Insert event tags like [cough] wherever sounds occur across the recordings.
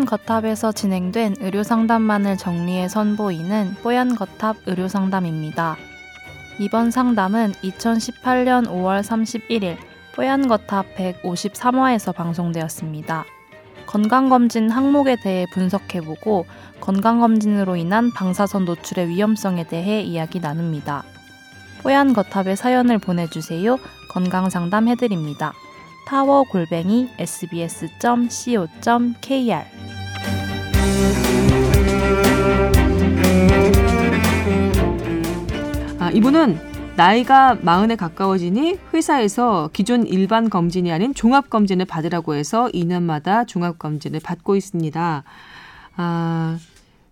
뽀얀 거탑에서 진행된 의료 상담만을 정리해 선보이는 뽀얀 거탑 의료 상담입니다. 이번 상담은 2018년 5월 31일 뽀얀 거탑 153화에서 방송되었습니다. 건강검진 항목에 대해 분석해보고 건강검진으로 인한 방사선 노출의 위험성에 대해 이야기 나눕니다. 뽀얀 거탑에 사연을 보내주세요. 건강상담 해드립니다. 타워 골뱅이 sbs.co.kr 아, 이분은 나이가 마흔에 가까워지니 회사에서 기존 일반 검진이 아닌 종합 검진을 받으라고 해서 2년마다 종합 검진을 받고 있습니다. 아,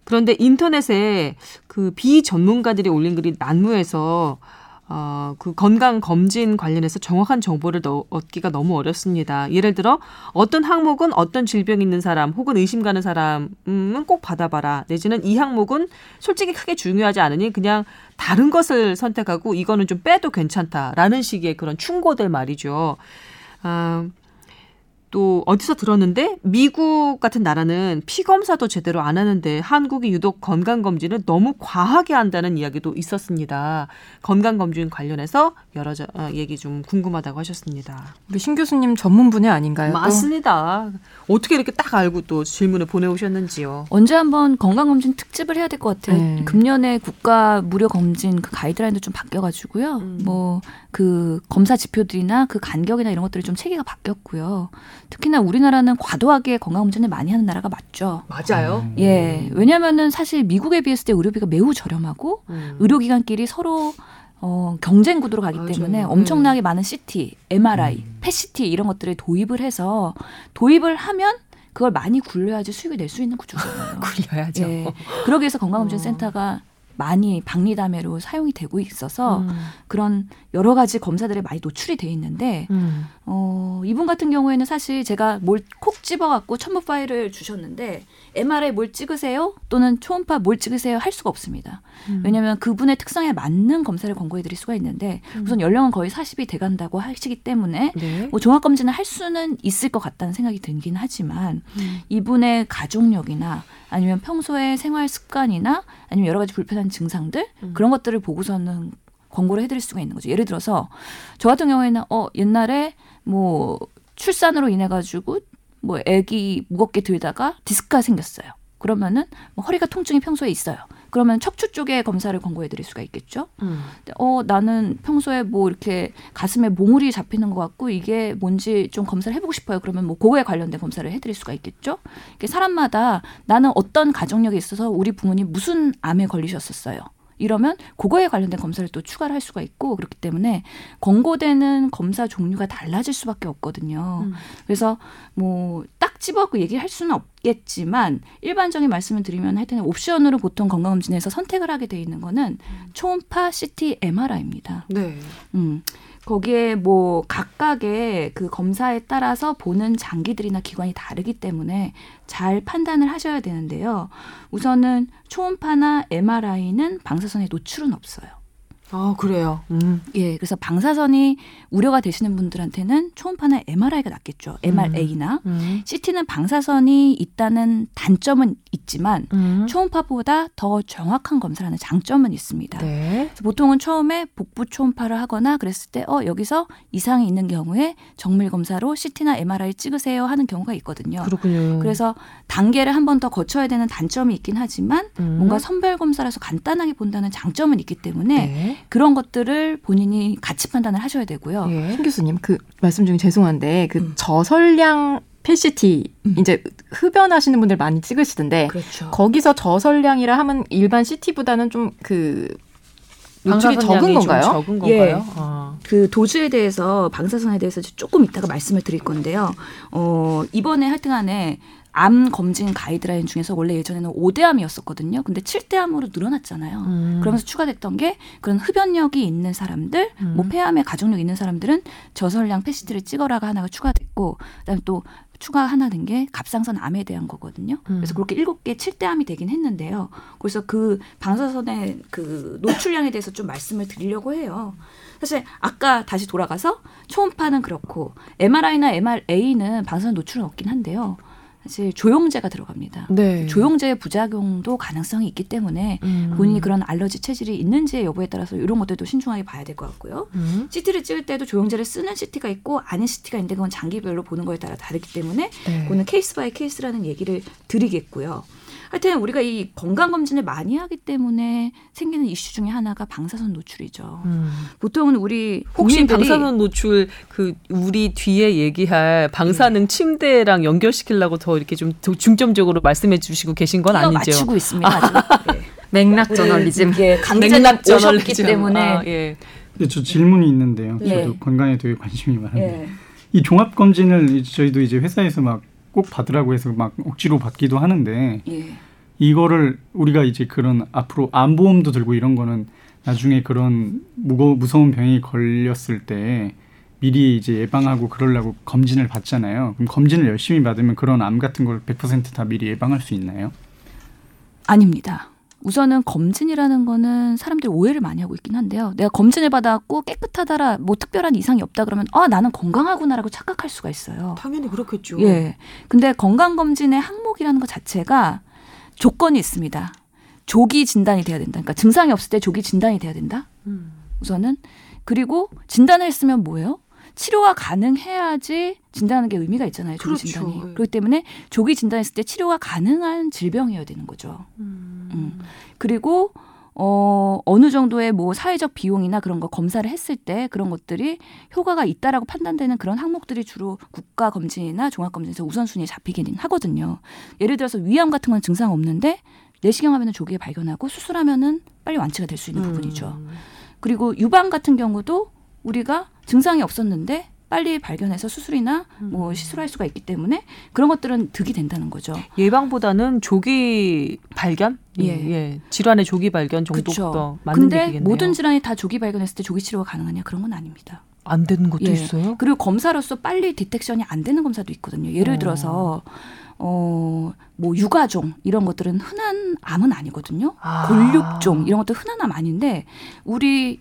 그런데 인터넷에 그 비전문가들이 올린 글이 난무해서 어, 그 건강 검진 관련해서 정확한 정보를 너, 얻기가 너무 어렵습니다. 예를 들어 어떤 항목은 어떤 질병 있는 사람 혹은 의심 가는 사람은 꼭 받아봐라. 내지는 이 항목은 솔직히 크게 중요하지 않으니 그냥 다른 것을 선택하고 이거는 좀 빼도 괜찮다라는 식의 그런 충고들 말이죠. 아, 또 어디서 들었는데 미국 같은 나라는 피 검사도 제대로 안 하는데 한국이 유독 건강 검진을 너무 과하게 한다는 이야기도 있었습니다. 건강 검진 관련해서 여러 저, 어, 얘기 좀 궁금하다고 하셨습니다. 우리 신 교수님 전문 분야 아닌가요? 맞습니다. 또? 어떻게 이렇게 딱 알고 또 질문을 보내오셨는지요? 언제 한번 건강 검진 특집을 해야 될 것 같아요. 네. 금년에 국가 무료 검진 그 가이드라인도 좀 바뀌어가지고요. 음. 뭐그 검사 지표들이나 그 간격이나 이런 것들이 좀 체계가 바뀌었고요. 특히나 우리나라는 과도하게 건강검진을 많이 하는 나라가 맞죠. 맞아요. 음. 예. 왜냐면은 사실 미국에 비했을 때 의료비가 매우 저렴하고 음. 의료기관끼리 서로 어, 경쟁 구도로 가기 맞아요. 때문에 엄청나게 네. 많은 CT, MRI, 음. 펫CT 이런 것들을 도입을 해서 도입을 하면 그걸 많이 굴려야지 수익을 낼 수 있는 구조잖아요. [laughs] 굴려야죠. 예. 그러기 위해서 건강검진센터가 어. 많이 박리담회로 사용이 되고 있어서 음. 그런 여러 가지 검사들에 많이 노출이 돼 있는데 음. 어, 이분 같은 경우에는 사실 제가 뭘 콕 집어갖고 첨부 파일을 주셨는데 MRI 뭘 찍으세요 또는 초음파 뭘 찍으세요 할 수가 없습니다. 음. 왜냐하면 그분의 특성에 맞는 검사를 권고해드릴 수가 있는데 음. 우선 연령은 거의 40이 돼간다고 하시기 때문에 네. 뭐 종합 검진을 할 수는 있을 것 같다는 생각이 들긴 하지만 음. 이분의 가족력이나 아니면 평소에 생활 습관이나 아니면 여러 가지 불편한 증상들 음. 그런 것들을 보고서는 권고를 해드릴 수가 있는 거죠. 예를 들어서 저 같은 경우에는 어 옛날에 뭐 출산으로 인해 가지고 뭐 아기 무겁게 들다가 디스크가 생겼어요. 그러면은 뭐 허리가 통증이 평소에 있어요. 그러면 척추 쪽에 검사를 권고해 드릴 수가 있겠죠. 음. 어 나는 평소에 뭐 이렇게 가슴에 몽울이 잡히는 것 같고 이게 뭔지 좀 검사를 해보고 싶어요. 그러면 뭐 그거에 관련된 검사를 해드릴 수가 있겠죠. 이게 사람마다 나는 어떤 가정력에 있어서 우리 부모님 무슨 암에 걸리셨었어요. 이러면 그거에 관련된 검사를 또 추가를 할 수가 있고 그렇기 때문에 권고되는 검사 종류가 달라질 수밖에 없거든요. 음. 그래서 뭐 딱 집어갖고 얘기할 수는 없겠지만 일반적인 말씀을 드리면 하여튼 옵션으로 보통 건강검진에서 선택을 하게 돼 있는 거는 음. 초음파 CT MRI입니다. 네. 음. 거기에 뭐 각각의 그 검사에 따라서 보는 장기들이나 기관이 다르기 때문에 잘 판단을 하셔야 되는데요. 우선은 초음파나 MRI는 방사선에 노출은 없어요. 아, 그래요. 음. 예, 그래서 방사선이 우려가 되시는 분들한테는 초음파나 MRI가 낫겠죠. MRA나 음. 음. CT는 방사선이 있다는 단점은 있지만 음. 초음파보다 더 정확한 검사라는 장점은 있습니다. 네. 보통은 처음에 복부 초음파를 하거나 그랬을 때 어, 여기서 이상이 있는 경우에 정밀 검사로 CT나 MRI 찍으세요 하는 경우가 있거든요. 그렇군요. 그래서 단계를 한 번 더 거쳐야 되는 단점이 있긴 하지만 음. 뭔가 선별 검사라서 간단하게 본다는 장점은 있기 때문에 네. 그런 것들을 본인이 가치 판단을 하셔야 되고요. 예. 신 교수님 그 말씀 중에 죄송한데 그 음. 저설량 PCT 음. 이제 흡연하시는 분들 많이 찍으시던데 그렇죠. 거기서 저설량이라 하면 일반 CT보다는 좀그 노출이 적은 건가요? 적은 건가요? 예. 아. 그 도주에 대해서 방사선에 대해서 조금 이따가 말씀을 드릴 건데요. 어 이번에 하여튼간에 암 검진 가이드라인 중에서 원래 예전에는 5대암이었었거든요. 근데 7대암으로 늘어났잖아요. 음. 그러면서 추가됐던 게 그런 흡연력이 있는 사람들, 음. 뭐 폐암에 가족력 있는 사람들은 저선량 폐 CT를 찍어라가 하나가 추가됐고 그다음에 또 추가 하나 된 게 갑상선 암에 대한 거거든요. 음. 그래서 그렇게 일곱 개 7대암이 되긴 했는데요. 그래서 그 방사선의 그 노출량에 대해서 좀 말씀을 드리려고 해요. 사실 아까 다시 돌아가서 초음파는 그렇고 MRI나 MRA는 방사선 노출은 없긴 한데요. 사실 조영제가 들어갑니다. 네. 조영제의 부작용도 가능성이 있기 때문에 음. 본인이 그런 알러지 체질이 있는지의 여부에 따라서 이런 것들도 신중하게 봐야 될 것 같고요. 음. CT를 찍을 때도 조영제를 쓰는 CT가 있고 아닌 CT가 있는데 그건 장기별로 보는 거에 따라 다르기 때문에 네. 그거는 case by case라는 얘기를 드리겠고요. 하여튼 우리가 이 건강 검진을 많이 하기 때문에 생기는 이슈 중에 하나가 방사선 노출이죠. 음. 보통은 우리 혹시 방사선 노출 그 우리 뒤에 얘기할 방사능 네. 침대랑 연결시키려고 더 이렇게 좀 중점적으로 말씀해 주시고 계신 건 아니죠? 맞추고 있습니다. 아. [laughs] 네. 맥락 저널리즘. 예, 강자가 오셨기 때문에. 아, 예. 네, 저 질문이 있는데요. 예. 저도 건강에 되게 관심이 많은데 예. 이 종합 검진을 저희도 이제 회사에서 막 꼭 받으라고 해서 막 억지로 받기도 하는데 예. 이거를 우리가 이제 그런 앞으로 암보험도 들고 이런 거는 나중에 그런 무거 무서운 병이 걸렸을 때 미리 이제 예방하고 그러려고 검진을 받잖아요. 그럼 검진을 열심히 받으면 그런 암 같은 걸 100%다 미리 예방할 수 있나요? 아닙니다. 우선은 검진이라는 거는 사람들이 오해를 많이 하고 있긴 한데요. 내가 검진을 받았고 깨끗하다라 뭐 특별한 이상이 없다 그러면 아 나는 건강하구나라고 착각할 수가 있어요. 당연히 그렇겠죠. 예. 근데 건강 검진의 항목이라는 것 자체가 조건이 있습니다. 조기 진단이 돼야 된다. 그러니까 증상이 없을 때 조기 진단이 돼야 된다. 음. 우선은 그리고 진단을 했으면 뭐예요? 치료가 가능해야지 진단하는 게 의미가 있잖아요. 조기 그렇죠. 진단이. 네. 그렇기 때문에 조기 진단했을 때 치료가 가능한 질병이어야 되는 거죠. 음. 음. 그리고 어, 어느 정도의 뭐 사회적 비용이나 그런 거 검사를 했을 때 그런 것들이 효과가 있다라고 판단되는 그런 항목들이 주로 국가 검진이나 종합 검진에서 우선순위에 잡히기는 하거든요. 예를 들어서 위암 같은 건 증상 없는데 내시경 하면은 조기에 발견하고 수술하면은 빨리 완치가 될 수 있는 음. 부분이죠. 그리고 유방 같은 경우도 우리가 증상이 없었는데 빨리 발견해서 수술이나 뭐 음. 시술할 수가 있기 때문에 그런 것들은 득이 된다는 거죠. 예방보다는 조기 발견, 예, 예. 질환의 조기 발견 정도가 더 맞는 근데 얘기겠네요. 모든 질환이 다 조기 발견했을 때 조기 치료가 가능하냐 그런 건 아닙니다. 안 되는 것도 예. 있어요? 그리고 검사로서 빨리 디텍션이 안 되는 검사도 있거든요. 예를 어. 들어서 어, 뭐 육아종 이런 것들은 흔한 암은 아니거든요. 아. 골육종 이런 것도 흔한 암 아닌데 우리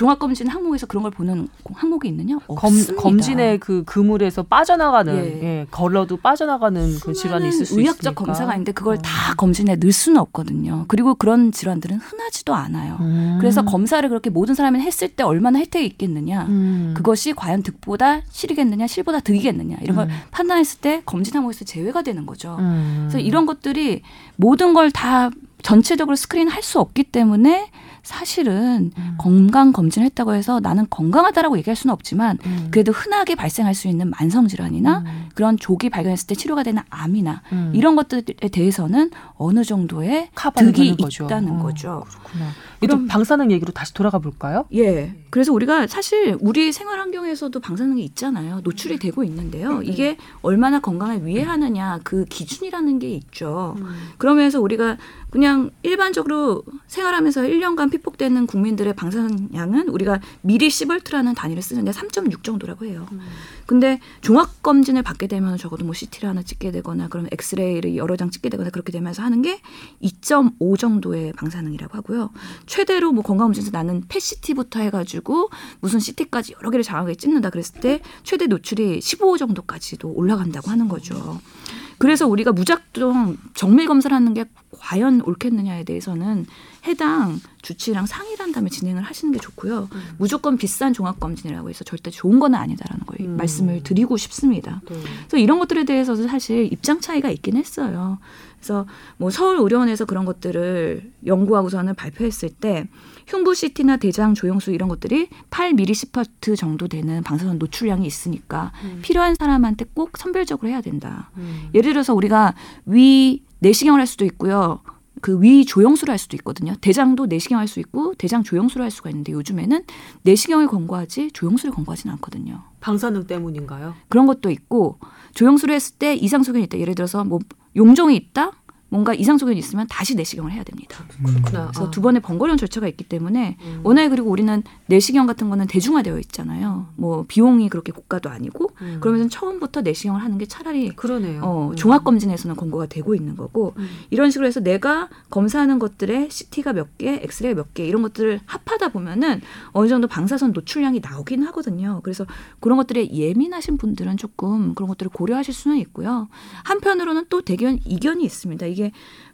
종합검진 항목에서 그런 걸 보는 항목이 있느냐? 없습니다. 검, 진의 그 그물에서 빠져나가는 예. 예, 걸러도 빠져나가는 그 질환이 있을 수 의학적 있으니까. 검사가 있는데 그걸 어. 다 검진에 넣을 수는 없거든요. 그리고 그런 질환들은 흔하지도 않아요. 음. 그래서 검사를 그렇게 모든 사람이 했을 때 얼마나 혜택이 있겠느냐? 음. 그것이 과연 득보다 실이겠느냐, 실보다 득이겠느냐 이런 걸 음. 판단했을 때 검진 항목에서 제외가 되는 거죠. 음. 그래서 이런 것들이 모든 걸 다 전체적으로 스크린 할 수 없기 때문에 사실은 음. 건강 검진을 했다고 해서 나는 건강하다라고 얘기할 수는 없지만 음. 그래도 흔하게 발생할 수 있는 만성 질환이나 음. 그런 조기 발견했을 때 치료가 되는 암이나 음. 이런 것들에 대해서는 어느 정도의 득이 거죠. 있다는 어, 거죠. 그렇구나. 그럼 방사능 얘기로 다시 돌아가 볼까요? 예. 그래서 우리가 사실 우리 생활 환경에서도 방사능이 있잖아요. 노출이 되고 있는데요. 네. 이게 얼마나 건강에 위해하느냐 그 기준이라는 게 있죠. 음. 그러면서 우리가 그냥 일반적으로 생활하면서 1년간 피폭되는 국민들의 방사능량은 우리가 미리 시벌트라는 단위를 쓰는데 3.6 정도라고 해요. 음. 근데 종합 검진을 받게 되면 적어도 뭐 CT를 하나 찍게 되거나 그러면 엑스레이를 여러 장 찍게 되거나 그렇게 되면서 하는 게 2.5 정도의 방사능이라고 하고요. 최대로 뭐 건강검진에서 나는 펫CT부터 해가지고 무슨 CT까지 여러 개를 장하게 찍는다 그랬을 때 최대 노출이 15 정도까지도 올라간다고 하는 거죠. 그래서 우리가 무작정 정밀 검사를 하는 게 과연 옳겠느냐에 대해서는 해당 주치랑 상의를 한 다음에 진행을 하시는 게 좋고요. 음. 무조건 비싼 종합검진이라고 해서 절대 좋은 건 아니다라는 걸 음. 말씀을 드리고 싶습니다. 네. 그래서 이런 것들에 대해서도 사실 입장 차이가 있긴 했어요. 그래서 뭐 서울의료원에서 그런 것들을 연구하고서는 발표했을 때 흉부CT나 대장 조영수 이런 것들이 8미리시퍼트 정도 되는 방사선 노출량이 있으니까 음. 필요한 사람한테 꼭 선별적으로 해야 된다. 음. 예를 들어서 우리가 위 내시경을 할 수도 있고요. 그 위 조영수를 할 수도 있거든요. 대장도 내시경 할 수 있고 대장 조영수를 할 수가 있는데 요즘에는 내시경을 권고하지 조영수를 권고하지는 않거든요. 방사능 때문인가요? 그런 것도 있고 조영수를 했을 때 이상 소견이 있다. 예를 들어서 뭐 용종이 있다. 뭔가 이상 소견이 있으면 다시 내시경을 해야 됩니다. 그렇구나. 그래서 아. 두 번의 번거로운 절차가 있기 때문에 음. 워낙에 그리고 우리는 내시경 같은 거는 대중화되어 있잖아요. 뭐 비용이 그렇게 고가도 아니고 음. 그러면서 처음부터 내시경을 하는 게 차라리 그러네요. 어, 음. 종합 검진에서는 권고가 되고 있는 거고 음. 이런 식으로 해서 내가 검사하는 것들의 CT가 몇 개, 엑스레이 몇 개 이런 것들을 합하다 보면은 어느 정도 방사선 노출량이 나오긴 하거든요. 그래서 그런 것들에 예민하신 분들은 조금 그런 것들을 고려하실 수는 있고요. 한편으로는 또 대견 이견이 있습니다. 이게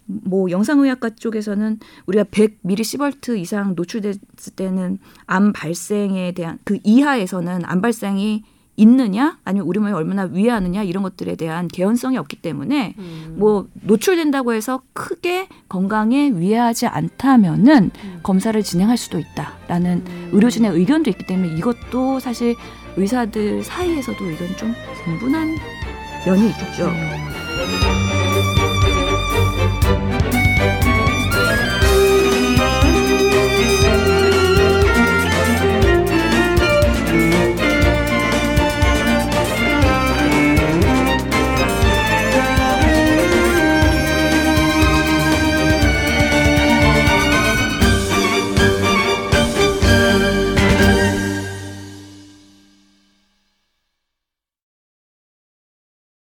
뭐 영상의학과 쪽에서는 우리가 100 mSv 이상 노출됐을 때는 암 발생에 대한 그 이하에서는 암 발생이 있느냐 아니면 우리 몸에 얼마나 위해하느냐 이런 것들에 대한 개연성이 없기 때문에 음. 뭐 노출된다고 해서 크게 건강에 위해하지 않다면은 음. 검사를 진행할 수도 있다라는 음. 의료진의 의견도 있기 때문에 이것도 사실 의사들 사이에서도 의견이 좀 분분한 면이 있죠. 음.